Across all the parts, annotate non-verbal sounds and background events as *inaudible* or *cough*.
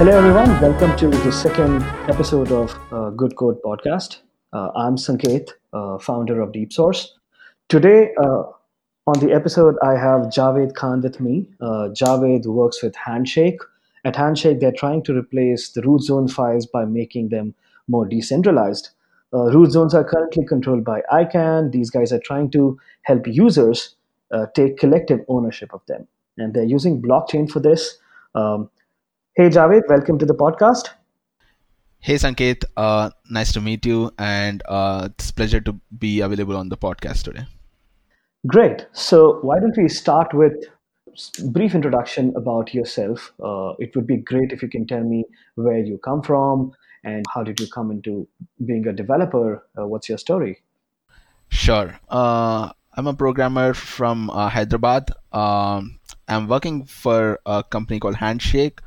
Hello, everyone. Welcome to the second episode of uh, Good Code podcast. Uh, I'm Sanket, uh, founder of DeepSource. Today, uh, on the episode, I have Javed Khan with me. Uh, Javed works with Handshake. At Handshake, they're trying to replace the root zone files by making them more decentralized. Uh, root zones are currently controlled by ICANN. These guys are trying to help users take collective ownership of them. And they're using blockchain for this. Um, hey, Javed, welcome to the podcast. Hey Sanket, uh, nice to meet you, and uh, it's a pleasure to be available on the podcast today. Great. So, why don't we start with brief introduction about yourself? Uh, it would be great if you can tell me where you come from and how did you come into being a developer. Uh, what's your story? Sure. Uh, I'm a programmer from uh, Hyderabad. Um, I'm working for a company called Handshake.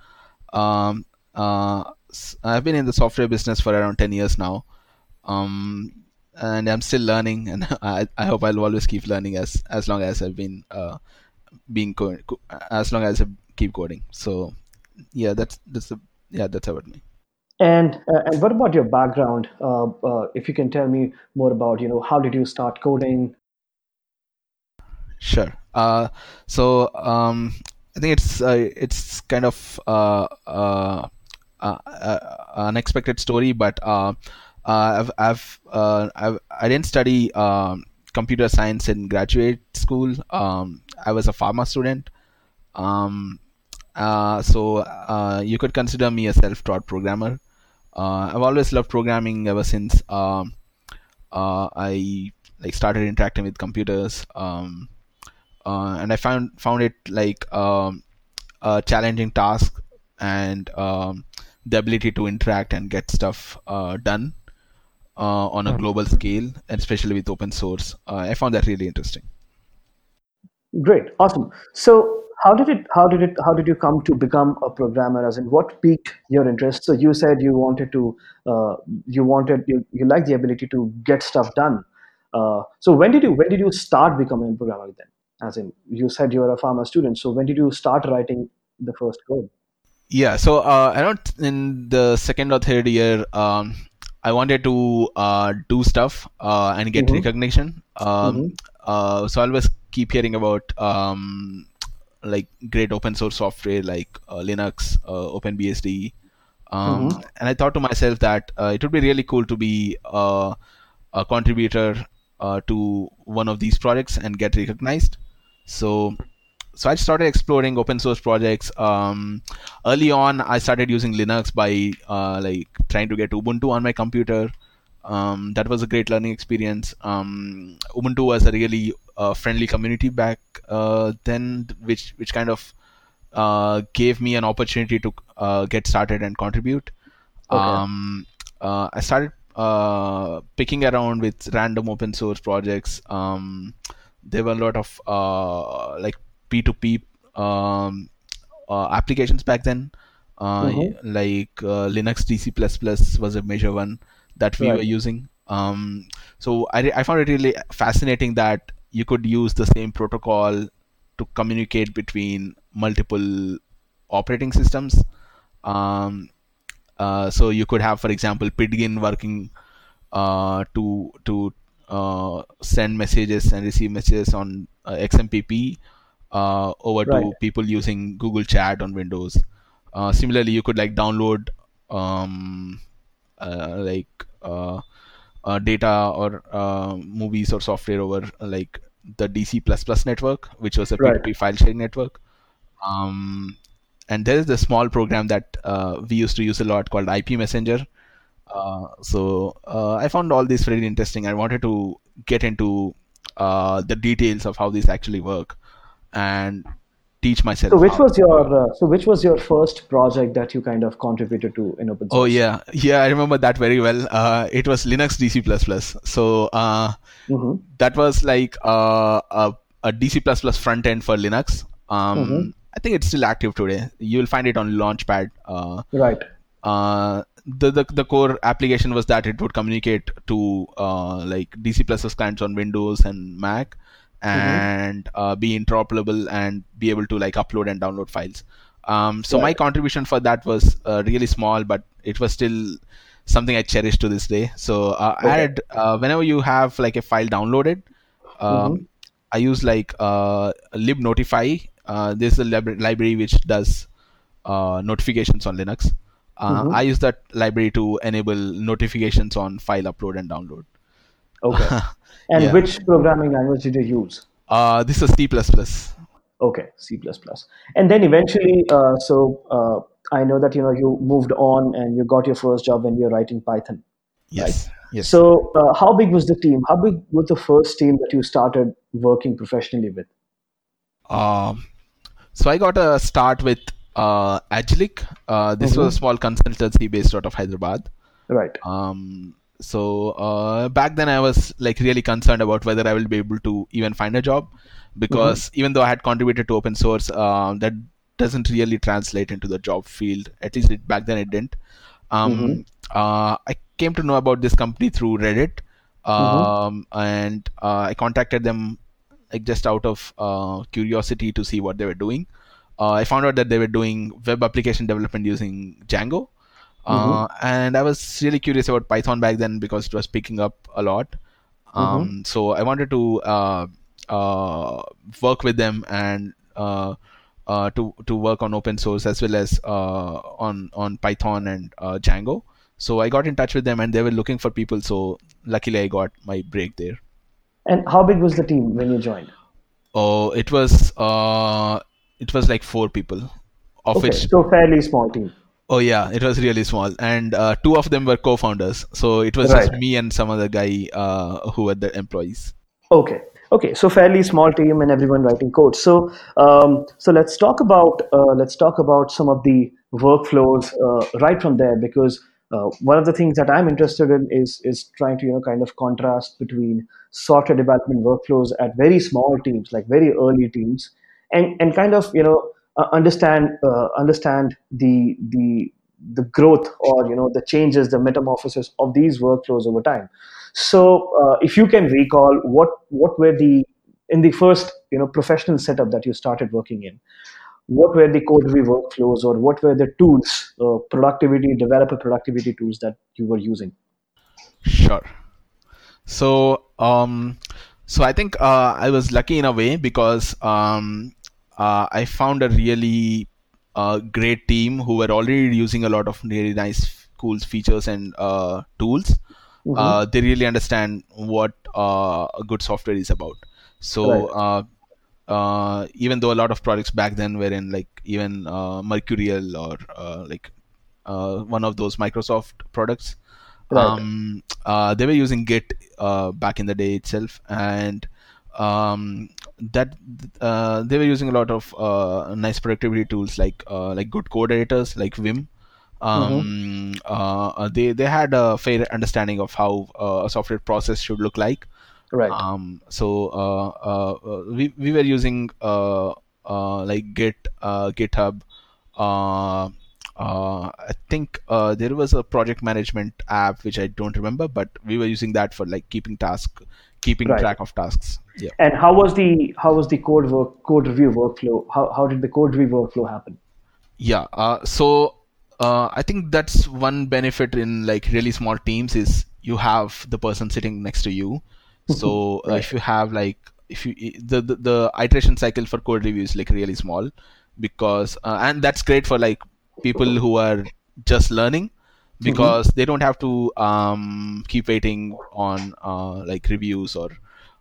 Um, uh, I've been in the software business for around 10 years now. Um, and I'm still learning, and *laughs* I, I hope I'll always keep learning as as long as I've been uh, being co- co- as long as I keep coding. So yeah, that's that's the, yeah that's about me. And uh, and what about your background? Uh, uh, if you can tell me more about you know how did you start coding? Sure. Uh, so um, I think it's uh, it's kind of uh, uh, uh, uh, unexpected story, but uh, I've I've, I've I didn't study um, computer science in graduate school. Um, I was a pharma student. Um, so you could consider me a self-taught programmer. I've always loved programming ever since um, I like started interacting with computers. Um, uh, and I found found it like um, a challenging task and um, the ability to interact and get stuff uh, done uh, on a Mhm. global scale, and especially with open source. Uh, I found that really interesting. Great, awesome. So how did it how did it how did you come to become a programmer? As in, what piqued your interest? So you said you wanted to uh, you wanted you, you like the ability to get stuff done. Uh, so when did you when did you start becoming a programmer then? As in, you said you were a pharma student. So when did you start writing the first code? Yeah, so uh, around in the second or third year, um, I wanted to uh, do stuff uh, and get Mm-hmm. recognition. Um, Mm-hmm. uh, so I always keep hearing about um, like great open source software like uh, Linux, uh, OpenBSD, um, Mm-hmm. and I thought to myself that uh, it would be really cool to be uh, a contributor uh, to one of these projects and get recognized. So so I started exploring open source projects. Um, early on, I started using Linux by uh, like trying to get Ubuntu on my computer. Um, that was a great learning experience. Um, Ubuntu was a really uh, friendly community back uh, then, which which kind of uh, gave me an opportunity to uh, get started and contribute. Okay. Um, uh, I started uh, picking around with random open source projects. There were a lot of uh, like P2P um, uh, applications back then. Uh, Mhm. Like uh, Linux DC++ was a major one that we Right. were using. Um, so I, I found it really fascinating that you could use the same protocol to communicate between multiple operating systems. Um, uh, so you could have, for example, Pidgin working uh, to to send messages and receive messages on uh, XMPP uh, over Right. to people using Google Chat on Windows. Uh, similarly, you could like download um, uh, like uh, uh, data or uh, movies or software over uh, like the DC++ network, which was a Right. P2P file sharing network. Um, and there is a small program that uh, we used to use a lot called IP Messenger. Uh, so uh, I found all these very interesting. I wanted to get into uh, the details of how these actually work and teach myself. So which was your uh, so which was your first project that you kind of contributed to in open source? Oh yeah, yeah, I remember that very well. Uh, it was Linux DC++. So uh, Mhm. that was like a, a DC++ front end for Linux. Um, Mhm. I think it's still active today. You'll find it on Launchpad. Uh, Right. The, the the core application was that it would communicate to uh, like DC++ clients on Windows and Mac, and uh, be interoperable and be able to like upload and download files. Um, so my contribution for that was uh, really small, but it was still something I cherish to this day. So uh, I Okay. had uh, whenever you have like a file downloaded, um, Mhm. I use like uh, libnotify. Uh, this is a lib- library which does uh, notifications on Linux. Uh, Mhm. I use that library to enable notifications on file upload and download. Okay. *laughs* And Yeah. which programming language did you use? Uh, this is C++. Okay, C++. And then eventually, uh, so uh, I know that you know you moved on and you got your first job when you were writing Python. Yes. Yes. So uh, how big was the team? How big was the first team that you started working professionally with? Um, so I got a start with uh, Agiliq. Uh, this was a small consultancy based out of Hyderabad. Right. Um, so uh, back then I was like really concerned about whether I will be able to even find a job because even though I had contributed to open source, uh, that doesn't really translate into the job field. At least it, back then it didn't. Um, uh, I came to know about this company through Reddit, um, and uh, I contacted them like just out of uh, curiosity to see what they were doing. Uh, I found out that they were doing web application development using Django. Uh, and I was really curious about Python back then because it was picking up a lot. Um, So I wanted to uh, uh, work with them and uh, uh, to to work on open source as well as uh, on on Python and uh, Django. So I got in touch with them and they were looking for people. So luckily I got my break there. And how big was the team when you joined? Oh, it was uh, it was like four people, of Okay, which so fairly small team. Oh yeah, it was really small, and uh, two of them were co-founders. So it was Right. just me and some other guy uh, who were the employees. Okay. Okay. So fairly small team and everyone writing code. So um, so let's talk about uh, let's talk about some of the workflows uh, right from there because uh, one of the things that I'm interested in is is trying to you know kind of contrast between software development workflows at very small teams like very early teams and and kind of you know uh, understand uh, understand the the the growth or you know the changes the metamorphosis of these workflows over time so uh, if you can recall what what were the in the first you know professional setup that you started working in what were the code review workflows or what were the tools uh, productivity developer productivity tools that you were using Sure. So um, so I think uh, I was lucky in a way because um, uh, I found a really uh, great team who were already using a lot of really nice, cool features and uh, tools. Uh, they really understand what uh, a good software is about. So uh, uh, even though a lot of products back then were in like even uh, Mercurial or uh, like uh, one of those Microsoft products, Right. um, uh, they were using Git uh, back in the day itself, and um, that uh, they were using a lot of uh, nice productivity tools like uh, like good code editors like Vim. Um, uh, they they had a fair understanding of how uh, a software process should look like. right Um, so uh, uh, uh, we we were using uh, uh, like Git, uh, GitHub. Uh, uh, I think uh, there was a project management app which I don't remember, but we were using that for like keeping task, keeping Right. track of tasks. Yeah. and how was the how was the code work code review workflow how, how did the code review workflow happen Yeah. Uh, so uh, I think that's one benefit in like really small teams is you have the person sitting next to you. So uh, if you have like if you the, the the iteration cycle for code review is like really small because uh, and that's great for like people who are just learning because they don't have to um, keep waiting on uh, like reviews or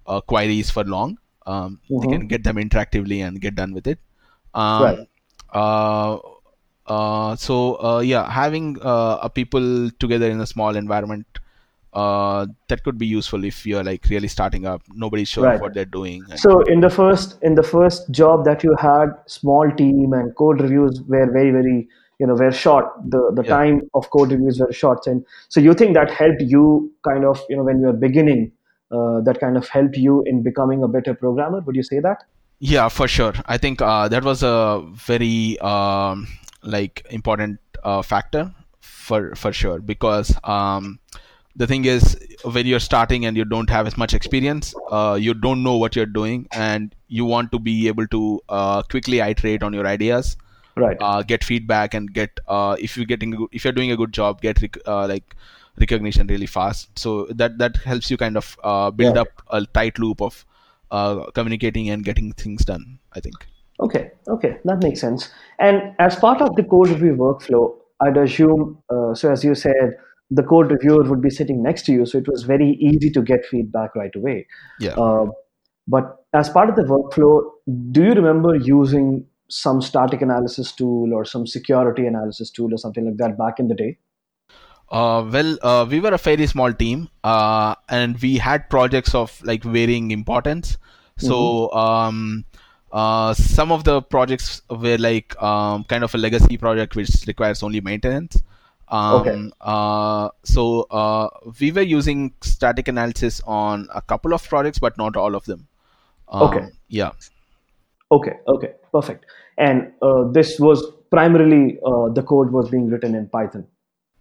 uh, queries for long. Um, They can get them interactively and get done with it. Um, Right. uh, uh, so uh, yeah, having uh, a people together in a small environment uh, that could be useful if you're like really starting up. Nobody's sure Right. what they're doing. so in the first in the first job that you had small team and code reviews were very very you know were short the the Yeah. time of code reviews were short and so you think that helped you kind of you know when you were beginning uh, that kind of helped you in becoming a better programmer would you say that Yeah, for sure. I think uh, that was a very um, like important uh, factor for for sure because um, the thing is when you're starting and you don't have as much experience, uh, you don't know what you're doing, and you want to be able to uh, quickly iterate on your ideas. Right. uh, get feedback and get uh, if you're getting a good, if you're doing a good job get rec- uh, like recognition really fast so that that helps you kind of uh, build Yeah. up a tight loop of uh, communicating and getting things done i think Okay, okay, that makes sense. And as part of the code review workflow, I'd assume, uh, so as you said, the code reviewer would be sitting next to you, so it was very easy to get feedback right away. yeah Uh, but as part of the workflow, do you remember using some static analysis tool or some security analysis tool or something like that back in the day? Uh, well, uh, we were a fairly small team, uh, and we had projects of like varying importance. So um, uh, some of the projects were like um, kind of a legacy project which requires only maintenance. Um, Okay. uh, so uh, we were using static analysis on a couple of projects, but not all of them. Um, Okay. Yeah. Okay, okay, perfect. And uh, this was primarily uh, the code was being written in Python,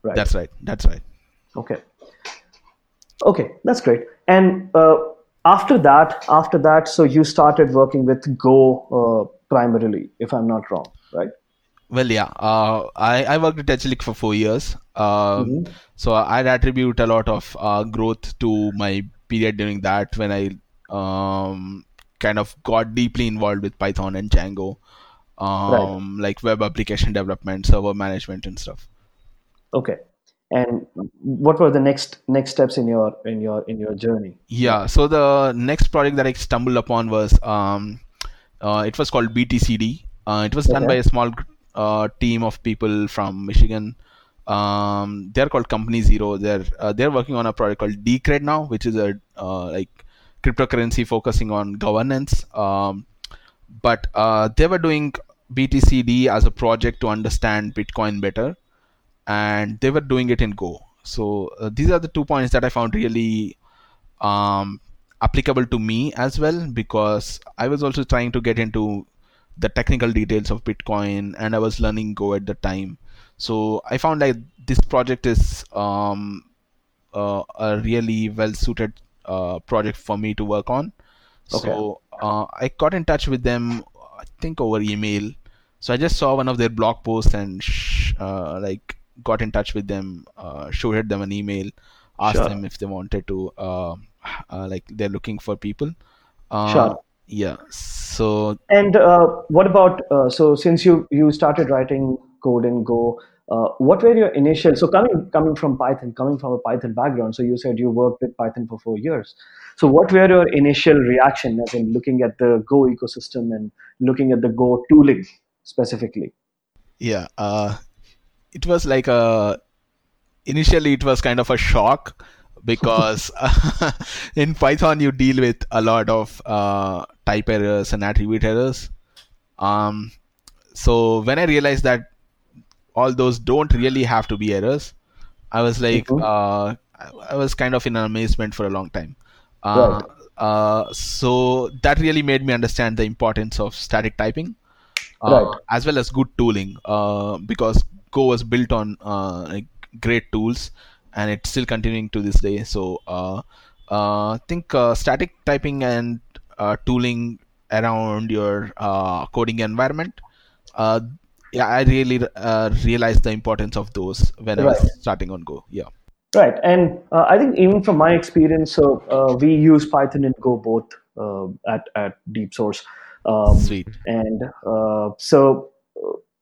right? That's right. That's right. Okay. Okay, that's great. And uh, after that, after that, so you started working with Go uh, primarily, if I'm not wrong, right? Well, yeah. Uh, I I worked at Technic for four years. Uh, Mhm. So I'd attribute a lot of uh, growth to my period during that when I um, kind of got deeply involved with Python and Django, um, like web application development, server management, and stuff. Okay. And what were the next next steps in your in your in your journey? Yeah. So the next project that I stumbled upon was um, uh, it was called BTCD. Uh, it was done Okay. by a small uh, team of people from Michigan. Um, they're called Company Zero. They're uh, they're working on a project called Decred now, which is a uh, like cryptocurrency focusing on governance. Um, but uh, they were doing BTCD as a project to understand Bitcoin better, and they were doing it in Go. So uh, these are the two points that I found really um, applicable to me as well because I was also trying to get into the technical details of Bitcoin and I was learning Go at the time. So I found like this project is um, uh, a really well suited uh, project for me to work on. So uh, I got in touch with them, I think over email. So I just saw one of their blog posts and sh- uh, like got in touch with them, uh, showed them an email, asked Sure. them if they wanted to, uh, uh, like they're looking for people. Uh, Sure. Yeah. So And uh, what about uh, so since you you started writing code in Go, uh, what were your initial so coming coming from Python, coming from a Python background, so you said you worked with Python for four years. So what were your initial reaction as in looking at the Go ecosystem and looking at the Go tooling specifically? yeah, uh, it was like a initially it was kind of a shock because uh, *laughs* in Python you deal with a lot of uh, type errors and attribute errors. Um, so when I realized that all those don't really have to be errors, I was like, Mhm. uh, I, I was kind of in amazement for a long time. Uh, Right. uh, so that really made me understand the importance of static typing, uh, Right. as well as good tooling, uh, because Go was built on uh, like great tools, and it's still continuing to this day. So uh, uh, I think uh, static typing and uh, tooling around your uh, coding environment. Yeah, I really uh, realized the importance of those when I Right. was starting on Go. Yeah. Right, and uh, I think even from my experience, so uh, we use Python and Go both uh, at at DeepSource, um, Sweet. and uh, so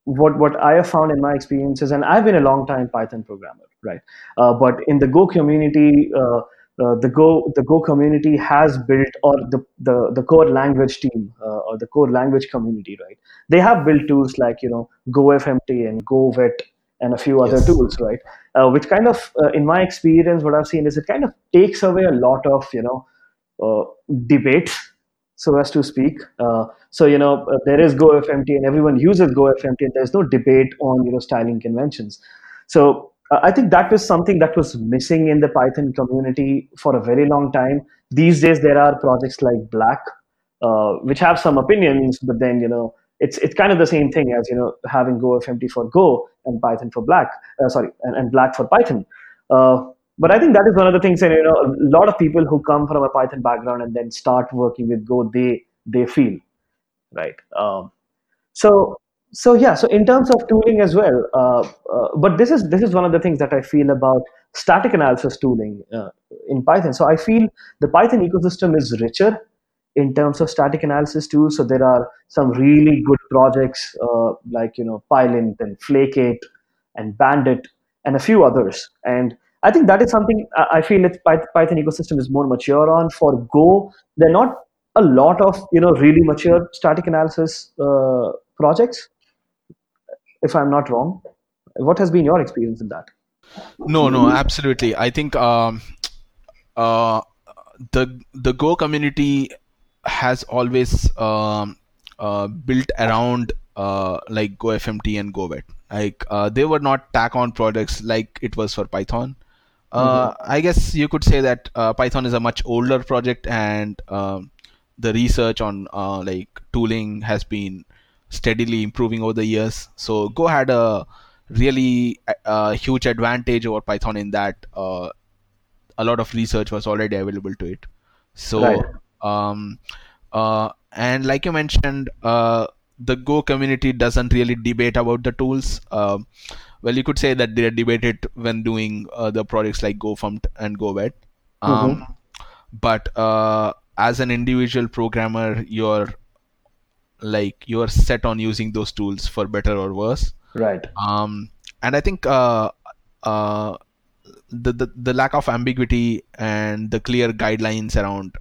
what what I have found in my experiences, and I've been a long time Python programmer, right? Uh, but in the Go community, uh, uh, the Go the Go community has built, or the the the core language team uh, or the core language community, right? They have built tools like you know GoFMT and GoVet and a few other Yes. tools, right? Uh, which kind of, uh, in my experience, what I've seen is it kind of takes away a lot of you know uh, debate, so as to speak. Uh, so you know there is GoFMT and everyone uses GoFMT, and there's no debate on you know styling conventions. So uh, I think that was something that was missing in the Python community for a very long time. These days there are projects like Black, uh, which have some opinions, but then you know it's it's kind of the same thing as you know having GoFMT for Go and Python for Black. Uh, sorry, and, and Black for Python. Uh, but I think that is one of the things, and you know, a lot of people who come from a Python background and then start working with Go, they they feel right. Um, so so yeah so in terms of tooling as well uh, uh, but this is this is one of the things that i feel about static analysis tooling uh, in python. So i feel the python ecosystem is richer in terms of static analysis tools. So there are some really good projects uh, like you know pylint and flake8 and bandit and a few others. And i think that is something i I feel it's python ecosystem is more mature on. For go they're not a lot of you know really mature static analysis uh, projects if I'm not wrong. What has been your experience in that? No, no, absolutely. I think um, uh, the the Go community has always um, uh, built around uh, like Go FMT and GoVet. Like uh, they were not tack on products like it was for Python. Uh, mm-hmm. I guess you could say that uh, Python is a much older project, and um, the research on like tooling has been steadily improving over the years. So Go had a really uh, huge advantage over Python in that uh, a lot of research was already available to it. So, right. um, uh, and like you mentioned, uh, the Go community doesn't really debate about the tools. Uh, well, you could say that they debate it when doing uh, the projects like gofumpt and GoVet. Um, mm-hmm. But as an individual programmer, you're like you're set on using those tools for better or worse. Right. Um and i think uh uh the, the the lack of ambiguity and the clear guidelines around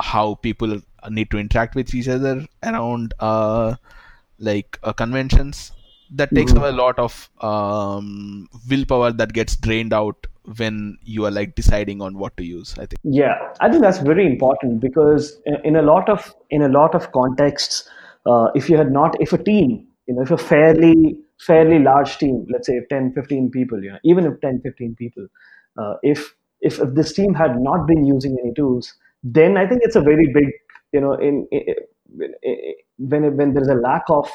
how people need to interact with each other around uh like uh, conventions that takes mm-hmm. a lot of um, willpower that gets drained out when you are like deciding on what to use i think. Yeah i think that's very important because in a lot of in a lot of contexts uh, if you had not if a team you know if a fairly fairly large team let's say 10 15 people you know even if 10 15 people uh, if, if if this team had not been using any tools then i think it's a very big you know in, in, in when when there's a lack of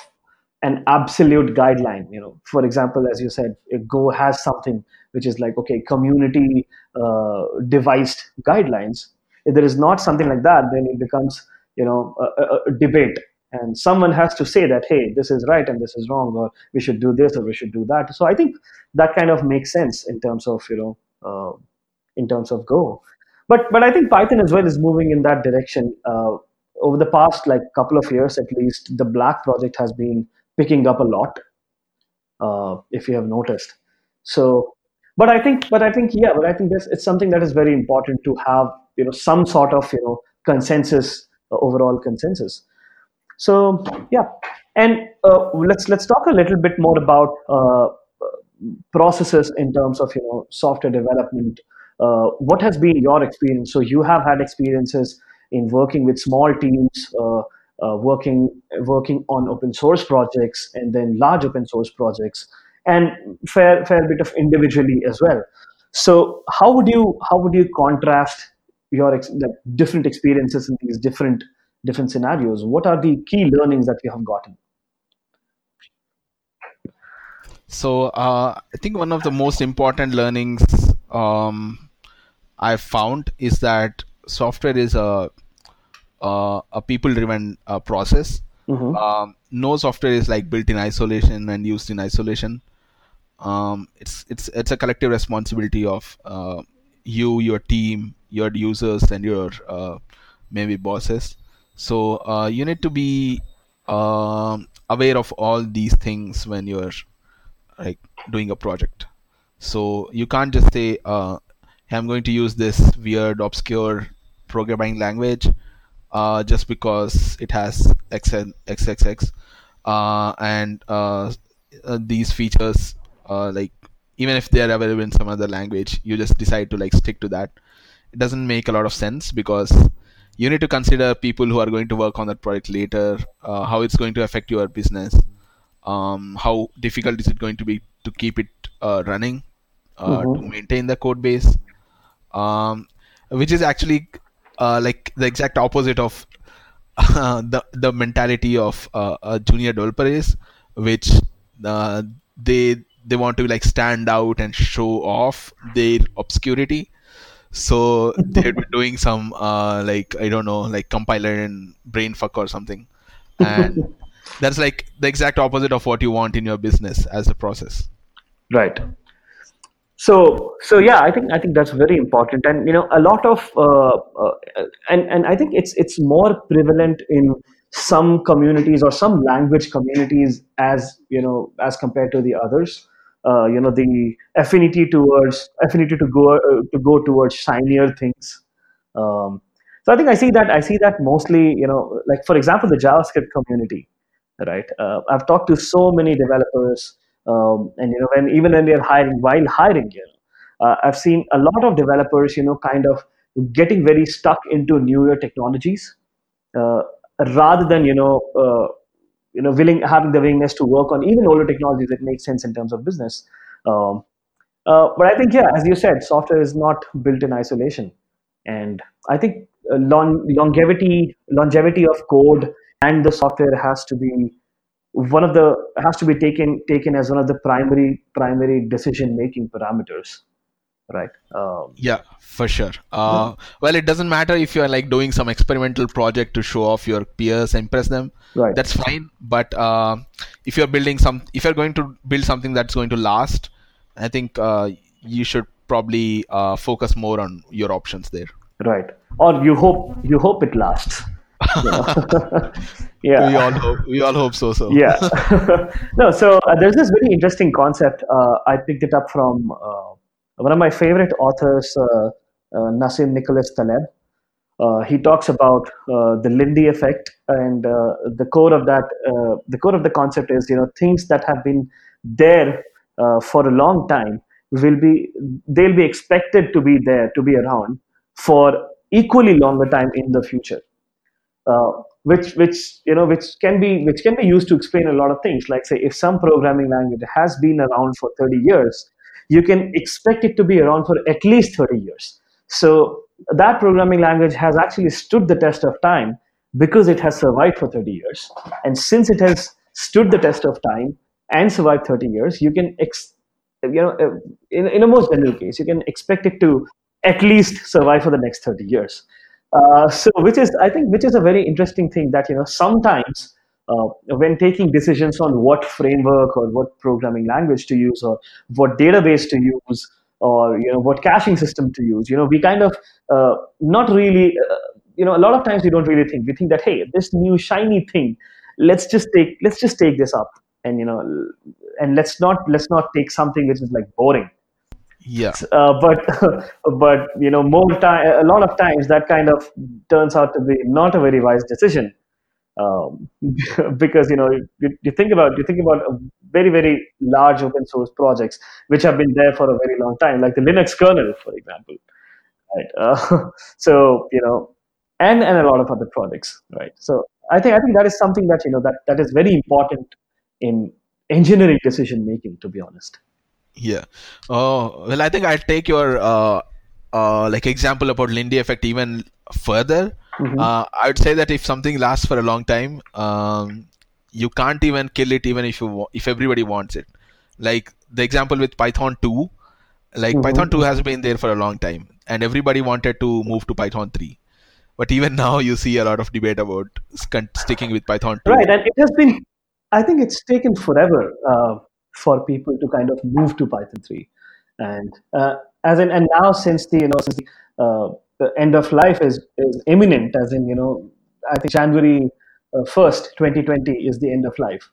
an absolute guideline you know for example as you said go has something which is like okay community uh, devised guidelines. If there is not something like that then it becomes you know a, a, a debate and someone has to say that hey this is right and this is wrong or we should do this or we should do that. So i think that kind of makes sense in terms of you know uh, in terms of go but but i think python as well is moving in that direction. Uh, over the past like couple of years at least the black project has been picking up a lot uh, if you have noticed. So but i think but i think yeah but i think this it's something that is very important to have you know some sort of you know consensus uh, overall consensus so yeah, and uh, let's let's talk a little bit more about uh, processes in terms of you know software development. Uh, what has been your experience? So you have had experiences in working with small teams, uh, uh, working working on open source projects, and then large open source projects, and fair fair bit of individually as well. So how would you how would you contrast your ex- different experiences in these different different scenarios. What are the key learnings that you have gotten? So uh, i think one of the most important learnings um, i've found is that software is a a, a people driven uh, process. Mm-hmm. um, no software is like built in isolation and used in isolation. Um, it's it's it's a collective responsibility of uh, you your team your users and your uh, maybe bosses so uh, you need to be uh, aware of all these things when you're like doing a project. So you can't just say, uh, "I'm going to use this weird, obscure programming language uh, just because it has XXX uh, and uh, these features, like even if they are available in some other language, you just decide to like stick to that. It doesn't make a lot of sense because you need to consider people who are going to work on that product later, uh, how it's going to affect your business, um, how difficult is it going to be to keep it uh, running, uh, mm-hmm. to maintain the code base, um, which is actually uh, like the exact opposite of the the mentality of uh, a junior developer is, which uh, they they want to like stand out and show off their obscurity so they'd be doing some uh, like I don't know, like compiler and Brainfuck or something, and *laughs* that's like the exact opposite of what you want in your business as a process. Right. So so yeah i think i think that's very important. And you know a lot of uh, uh, and and i think it's it's more prevalent in some communities or some language communities as you know as compared to the others uh, you know the affinity towards affinity to go uh, to go towards shinier things. Um, so i think i see that i see that mostly you know like for example the javascript community right? Uh, i've talked to so many developers um, and you know when even when they're hiring while hiring you know, uh, i've seen a lot of developers you know kind of getting very stuck into newer technologies uh, rather than you know uh, you know willing having the willingness to work on even older technologies that make sense in terms of business. Um, uh, but i think yeah as you said software is not built in isolation. And i think uh, long, longevity longevity of code and the software has to be one of the has to be taken taken as one of the primary primary decision making parameters right. Um, yeah for sure. Uh, well it doesn't matter if you're like doing some experimental project to show off your peers impress them. Right. That's fine. But uh, if you're building some if you're going to build something that's going to last i think uh, you should probably uh, focus more on your options there. Right. Or you hope you hope it lasts. *laughs* *laughs* Yeah. We all hope we all hope so so. Yeah. *laughs* No so uh, there's this very interesting concept uh, i picked it up from uh, one of my favorite authors, uh, uh, Nassim Nicholas Taleb, uh, he talks about the Lindy effect, and the core of that, the core of the concept is, you know, things that have been there for a long time will be, they'll be expected to be there, to be around for equally longer time in the future. Uh, which which you know which can be which can be used to explain a lot of things like say if some programming language has been around for 30 years you can expect it to be around for at least 30 years. So that programming language has actually stood the test of time because it has survived for 30 years. And since it has stood the test of time and survived 30 years, you can, ex- you know, uh, in, in a most general case, you can expect it to at least survive for the next 30 years. Uh, so, which is, I think, which is a very interesting thing that, you know, sometimes uh, when taking decisions on what framework or what programming language to use or what database to use or you know what caching system to use you know we kind of uh, not really uh, you know a lot of times we don't really think. We think that hey this new shiny thing let's just take let's just take this up and you know and let's not let's not take something which is like boring. Yeah. Uh, but *laughs* but you know more time a lot of times that kind of turns out to be not a very wise decision um, *laughs* because you know you, you, think about you think about very very large open source projects which have been there for a very long time, like the Linux kernel, for example, right? Uh, *laughs* so you know, and and a lot of other projects, right? So I think I think that is something that you know that that is very important in engineering decision making, to be honest. Yeah. Oh well, I think I'll take your uh, uh, like example about Lindy effect even further Mm-hmm. Uh, I would say that if something lasts for a long time, um, you can't even kill it even if you if everybody wants it. Like the example with Python 2, like mm-hmm. Python 2 has been there for a long time, and everybody wanted to move to Python 3. But even *laughs* now, you see a lot of debate about sticking with Python 2. Right, and it has been. I think it's taken forever uh, for people to kind of move to Python 3, and uh, as in, and now since the you know since the uh, the end of life is, is imminent, as in, you know, I think January uh, 1st, 2020 is the end of life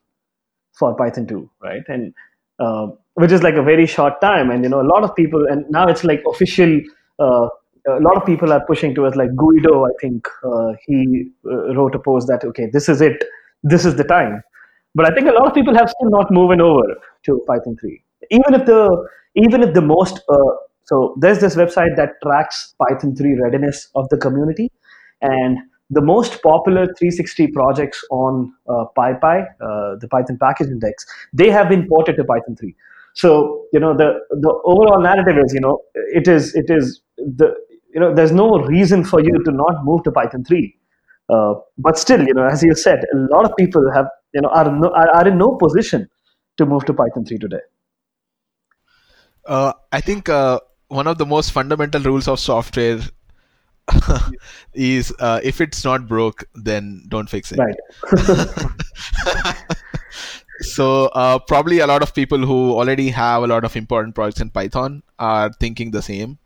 for Python 2, right? And uh, which is like a very short time. And, you know, a lot of people, and now it's like official, uh, a lot of people are pushing towards like Guido, I think uh, he uh, wrote a post that, okay, this is it, this is the time. But I think a lot of people have still not moving over to Python 3. Even if the even if the most uh, so there's this website that tracks Python 3 readiness of the community, and the most popular 360 projects on uh, PyPI, uh, the Python package index, they have been ported to Python 3. So you know the the overall narrative is you know it is it is the you know there's no reason for you to not move to Python 3. Uh, but still, you know, as you said, a lot of people have you know are no, are, are in no position to move to Python 3 today. Uh, I think uh, one of the most fundamental rules of software *laughs* is uh, if it's not broke, then don't fix it. Right. *laughs* so uh, probably a lot of people who already have a lot of important projects in Python are thinking the same,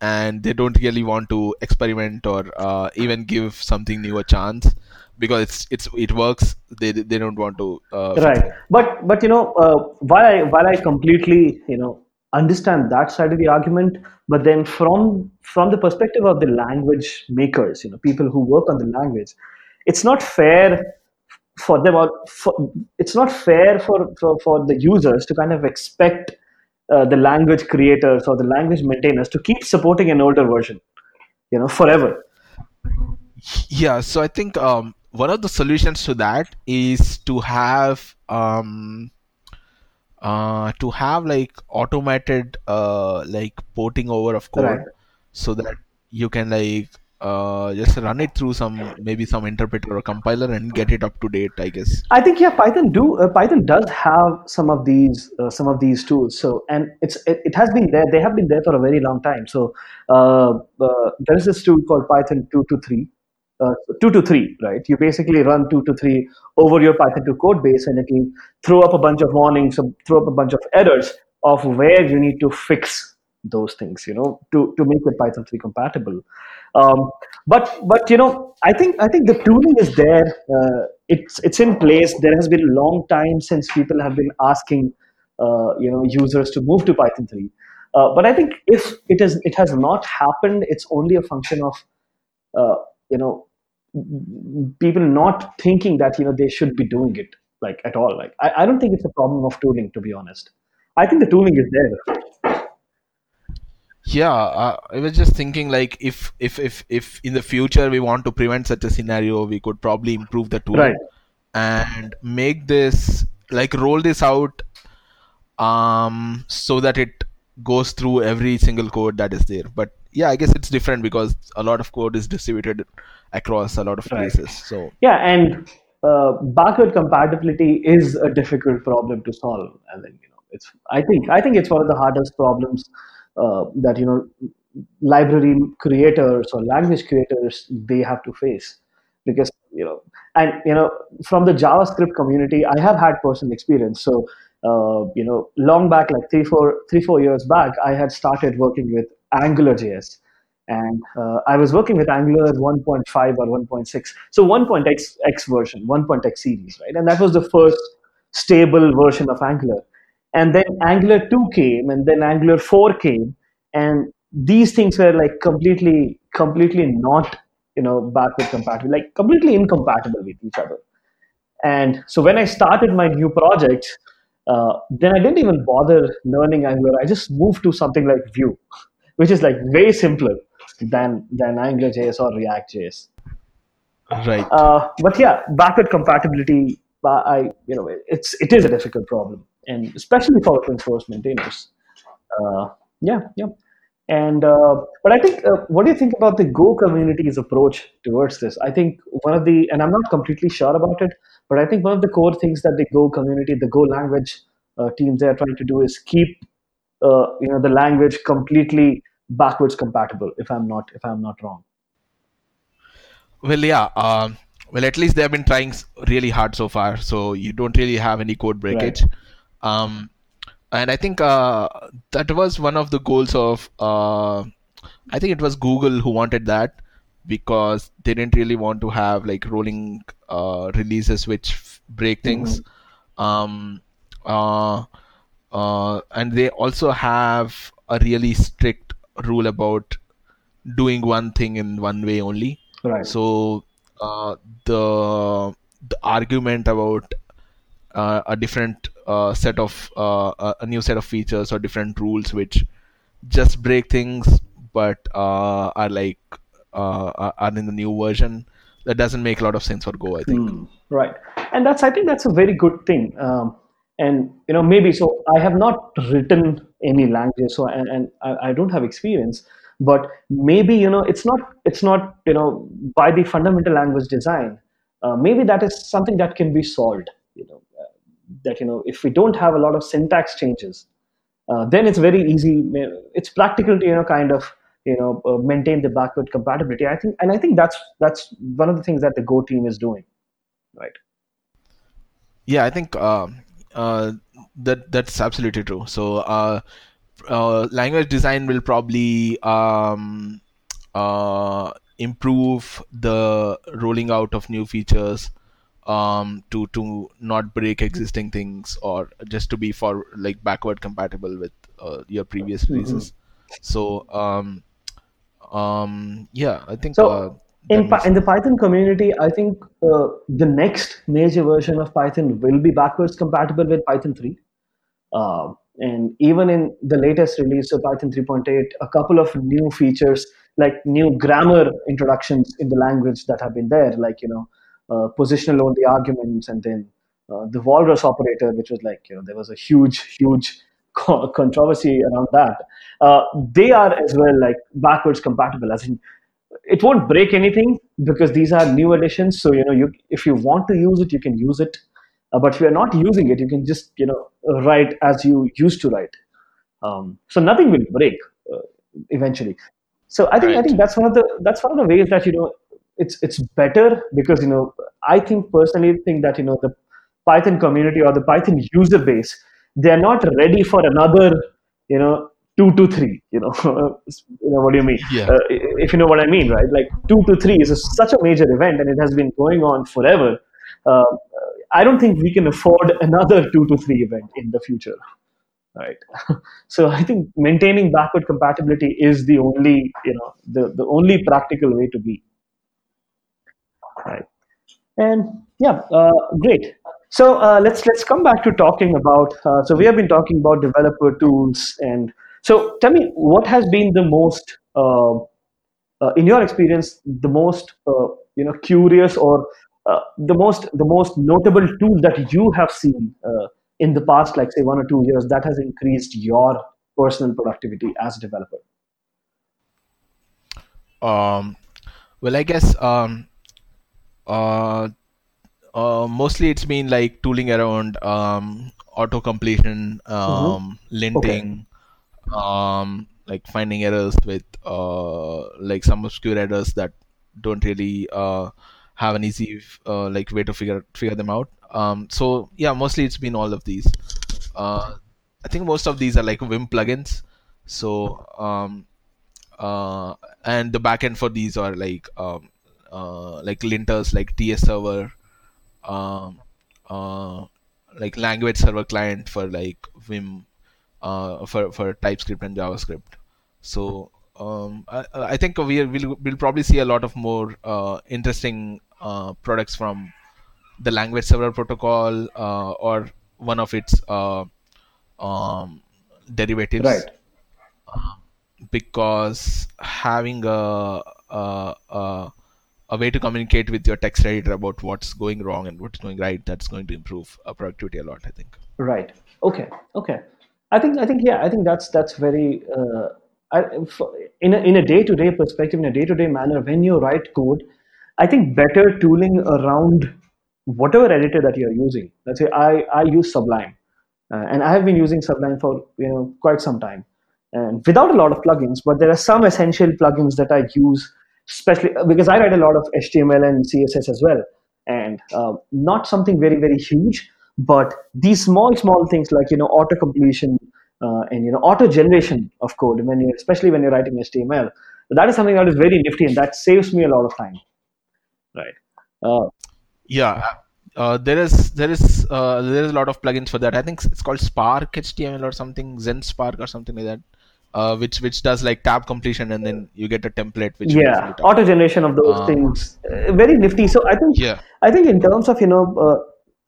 and they don't really want to experiment or uh, even give something new a chance because it's it's it works. They they don't want to. Uh, right but but you know uh, while i while i completely you know understand that side of the argument but then from from the perspective of the language makers you know people who work on the language it's not fair for them or for, it's not fair for, for for the users to kind of expect uh, the language creators or the language maintainers to keep supporting an older version you know forever. Yeah, so I think um, one of the solutions to that is to have um, uh, to have like automated uh, like porting over of code right so that you can like uh, just run it through some maybe some interpreter or compiler and get it up to date, I guess. I think yeah, Python do uh, Python does have some of these uh, some of these tools. So and it's it, it has been there. They have been there for a very long time. So uh, uh, there is this tool called Python two to three. Uh, two to three, right? You basically run two to three over your Python 2 code base, and it will throw up a bunch of warnings, um, throw up a bunch of errors of where you need to fix those things, you know, to, to make it Python 3 compatible. Um, but but you know, I think I think the tooling is there. Uh, it's it's in place. There has been a long time since people have been asking, uh, you know, users to move to Python 3. Uh, but I think if it is it has not happened, it's only a function of uh, you know people not thinking that you know they should be doing it like at all. Like I, I don't think it's a problem of tooling, to be honest. I think the tooling is there. Yeah, uh, I was just thinking like if if if if in the future we want to prevent such a scenario, we could probably improve the Right. tooling and make this like roll this out um so that it goes through every single code that is there. But yeah, I guess it's different because a lot of code is distributed across a lot of Right. places. So Yeah, and uh, backward compatibility is a difficult problem to solve. And then you know, it's I think I think it's one of the hardest problems uh, that you know library creators or language creators they have to face because you know and you know from the javascript community i have had personal experience so uh, you know long back like three four three four years back i had started working with angular js and uh, i was working with angular 1.5 or 1.6 so 1.x x version 1.x series right? And that was the first stable version of angular. And then angular 2 came and then angular 4 came. And these things were like completely completely not you know backward compatible like completely incompatible with each other. And so when i started my new project uh, then i didn't even bother learning angular. I just moved to something like vue which is like way simpler than than angular js or react js right. uh, but yeah, backward compatibility, uh, I you know, it's it is a difficult problem, and especially for open source maintainers. Uh, yeah, yeah, and uh, but I think, uh, what do you think about the Go community's approach towards this? I think one of the, and I'm not completely sure about it, but I think one of the core things that the Go community, the Go language uh, teams, they are trying to do is keep uh, you know the language completely backwards compatible. If I'm not if I'm not wrong. Well, yeah. Um, well, at least they have been trying really hard so far, so you don't really have any code Right. breakage. Um, and I think uh, that was one of the goals of. Uh, I think it was Google who wanted that because they didn't really want to have like rolling uh, releases which f- break things. Um, uh, and they also have a really strict rule about doing one thing in one way only. Right. So uh, the the argument about uh, a different uh, set of uh, a new set of features or different rules which just break things but uh, are like uh, are are in the new version that doesn't make a lot of sense for Go. I think. Mm, right and that's i think that's a very good thing um, and you know maybe so i have not written any language so and, and I, I don't have experience but maybe you know it's not it's not you know by the fundamental language design uh, maybe that is something that can be solved you know uh, that you know if we don't have a lot of syntax changes uh, then it's very easy it's practical to you know kind of you know uh, maintain the backward compatibility. I think, and I think that's that's one of the things that the Go team is doing, right? Yeah, I think uh, uh, that that's absolutely true. So uh, uh, language design will probably um, uh, improve the rolling out of new features um, to to not break existing things or just to be for like backward compatible with uh, your previous Mm-hmm. releases. So um, um, yeah, I think So uh, in in the Python community, I think uh, the next major version of Python will be backwards compatible with Python 3. Uh, and even in the latest release of Python 3.8, a couple of new features like new grammar introductions in the language that have been there, like you know, uh, positional only arguments, and then uh, the walrus operator, which was like you know there was a huge, huge *laughs* co- controversy around that. Uh, they are as well like backwards compatible, as in it won't break anything because these are new additions. So you know, you if you want to use it, you can use it. Uh, but if you're not using it, you can just you know write as you used to write. Um, so nothing will break uh, eventually. So I think I think that's one of the that's one of the ways that you know it's it's better because you know I think personally think that you know the Python community or the Python user base they are not ready for another you know two to three you know *laughs* you know what do you mean? Yeah. uh, if you know what I mean right? Like two to three is a, such a major event and it has been going on forever. Uh, I don't think we can afford another two to three event in the future right? *laughs* So i think maintaining backward compatibility is the only you know the, the only practical way to be right? And yeah uh, great. So uh, let's let's come back to talking about uh, so we have been talking about developer tools and so tell me what has been the most uh, uh, in your experience the most uh, you know curious or uh, the most the most notable tool that you have seen uh, in the past like say one or two years that has increased your personal productivity as a developer? Um, well, I guess um, uh, uh, mostly it's been like tooling around um, auto completion, hmm um, okay. linting, um, like finding errors with uh, like some obscure errors that don't really uh, have an easy uh, like way to figure figure them out. Um, so yeah, mostly it's been all of these. Uh, I think most of these are like Vim plugins. So um, uh, and the backend for these are like um, uh, like linters like TS server, um, uh, like language server client for like Vim, uh, for for TypeScript and JavaScript. So um, I, I think we will we'll probably see a lot of more uh, interesting uh, products from the language server protocol uh, or one of its uh, um, derivatives. Right. Because having a, a, a a way to communicate with your text editor about what's going wrong and what's going right that's going to improve productivity a lot i think. Right. Okay. Okay i think i think yeah i think that's that's very uh, I, in a, in a day-to-day perspective in a day-to-day manner when you write code i think better tooling around whatever editor that you're using. Let's say i i use sublime uh, and i have been using sublime for you know quite some time and without a lot of plugins but there are some essential plugins that i use especially because i write a lot of html and css as well and uh, not something very very huge but these small small things like you know auto completion uh, and you know auto generation of code when you especially when you're writing html that is something that is very nifty and that saves me a lot of time. Right. Uh, yeah uh, there is there is uh, there is a lot of plugins for that. I think it's called spark html or something zen spark or something like that uh, which which does like tab completion and then you get a template which yeah auto generation of those uh, things uh, very nifty. So i think yeah. I think in terms of you know uh,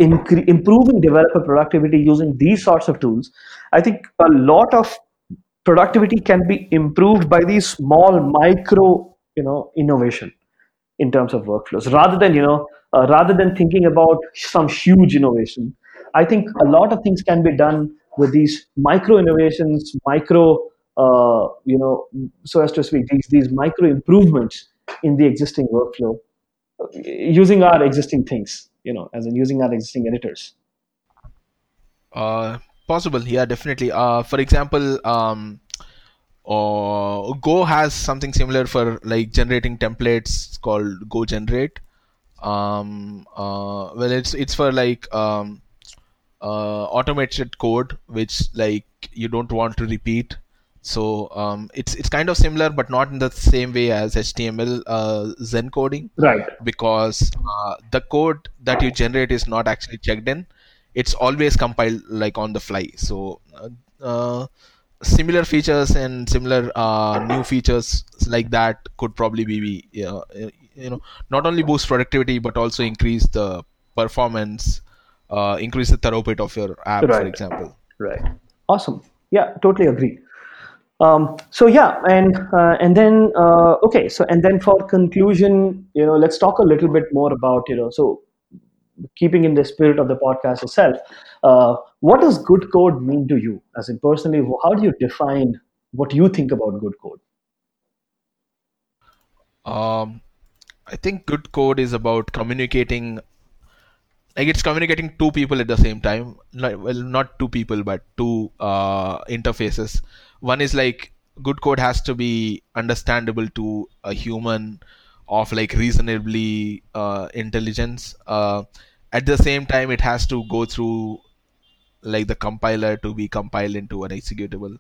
incre- improving developer productivity using these sorts of tools i think a lot of productivity can be improved by these small micro you know innovation in terms of workflows. Rather than you know uh, rather than thinking about some huge innovation i think a lot of things can be done with these micro innovations micro uh, you know so as to speak these these micro improvements in the existing workflow uh, using our existing things you know as in using our existing editors uh, possible yeah definitely uh, for example um, or Go has something similar for like generating templates called Go Generate. Um, uh, well, it's it's for like um, uh, automated code, which like you don't want to repeat. So um, it's it's kind of similar, but not in the same way as HTML uh, Zen coding, right? Because uh, the code that you generate is not actually checked in; it's always compiled like on the fly. So uh, uh similar features and similar uh, new features like that could probably be you know not only boost productivity but also increase the performance uh, increase the throughput of your app right. for example right awesome yeah totally agree um, so yeah and uh, and then uh, okay so and then for conclusion you know let's talk a little bit more about you know so keeping in the spirit of the podcast itself, uh, what does good code mean to you? As in personally, how do you define what you think about good code? Um, I think good code is about communicating. Like it's communicating two people at the same time. well, not two people, but two uh, interfaces. One is like good code has to be understandable to a human of like reasonably uh, intelligence. Uh, at the same time it has to go through like the compiler to be compiled into an executable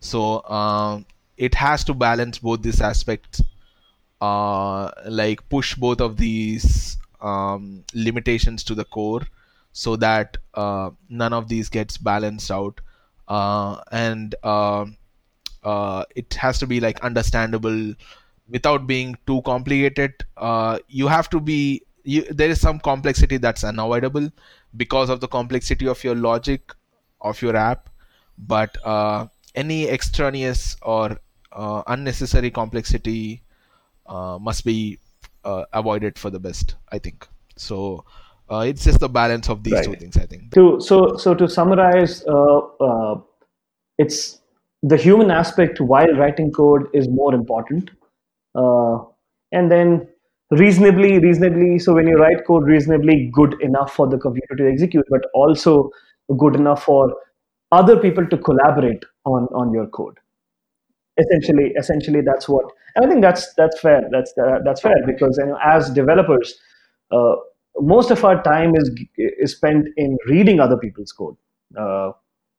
so um, it has to balance both these aspects uh, like push both of these um, limitations to the core so that uh, none of these gets balanced out uh, and um, uh, it has to be like understandable without being too complicated. Uh, you have to be you, there is some complexity that's unavoidable because of the complexity of your logic of your app. But uh, any extraneous or uh, unnecessary complexity uh, must be uh, avoided for the best i think. So uh, it's just the balance of these right. two things i think. To so so to summarize uh, it's the human aspect while writing code is more important. And then reasonably reasonably so when you write code reasonably good enough for the computer to execute but also good enough for other people to collaborate on on your code. Essentially essentially that's what and i think that's that's fair that's uh, that's fair because you know as developers uh, most of our time is is spent in reading other people's code. Uh,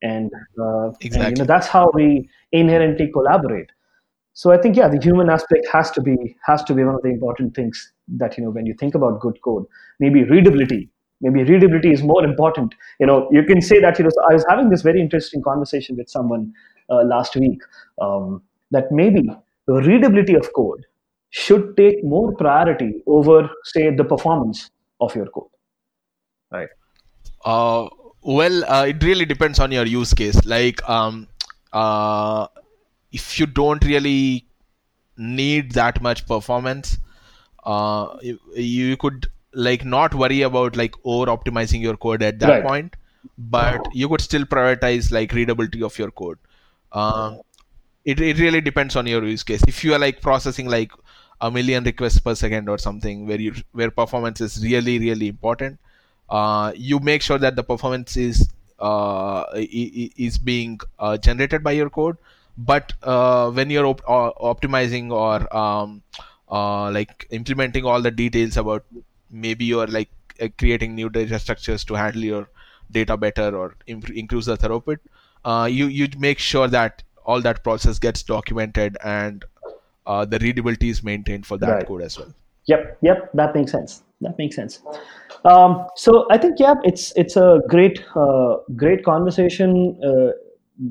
and, exactly. Uh, and, you know that's how we inherently collaborate. So i think yeah the human aspect has to be has to be one of the important things that you know when you think about good code maybe readability maybe readability is more important. You know you can say that you know so i was having this very interesting conversation with someone uh, last week um, that maybe the readability of code should take more priority over say the performance of your code. Right. Uh, well uh, it really depends on your use case. Like um, uh, if you don't really need that much performance uh, you, you, could like not worry about like over optimizing your code at that right. point but you could still prioritize like readability of your code. Uh, it, it really depends on your use case. If you are like processing like a million requests per second or something where you where performance is really really important uh, you make sure that the performance is uh, is being uh, generated by your code. But uh, when you're op- uh, optimizing or um, uh, like implementing all the details about maybe you're like uh, creating new data structures to handle your data better or imp- increase the throughput uh, you you make sure that all that process gets documented and uh, the readability is maintained for that right. code as well. Yep. Yep. That makes sense that makes sense um, so i think yeah it's it's a great great conversation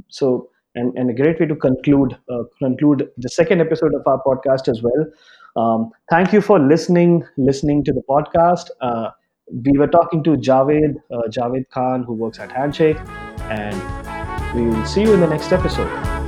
so and, and a great way to conclude uh, conclude the second episode of our podcast as well. Um, thank you for listening listening to the podcast. Uh, we were talking to Javed uh, Javed Khan, who works at Handshake, and we will see you in the next episode.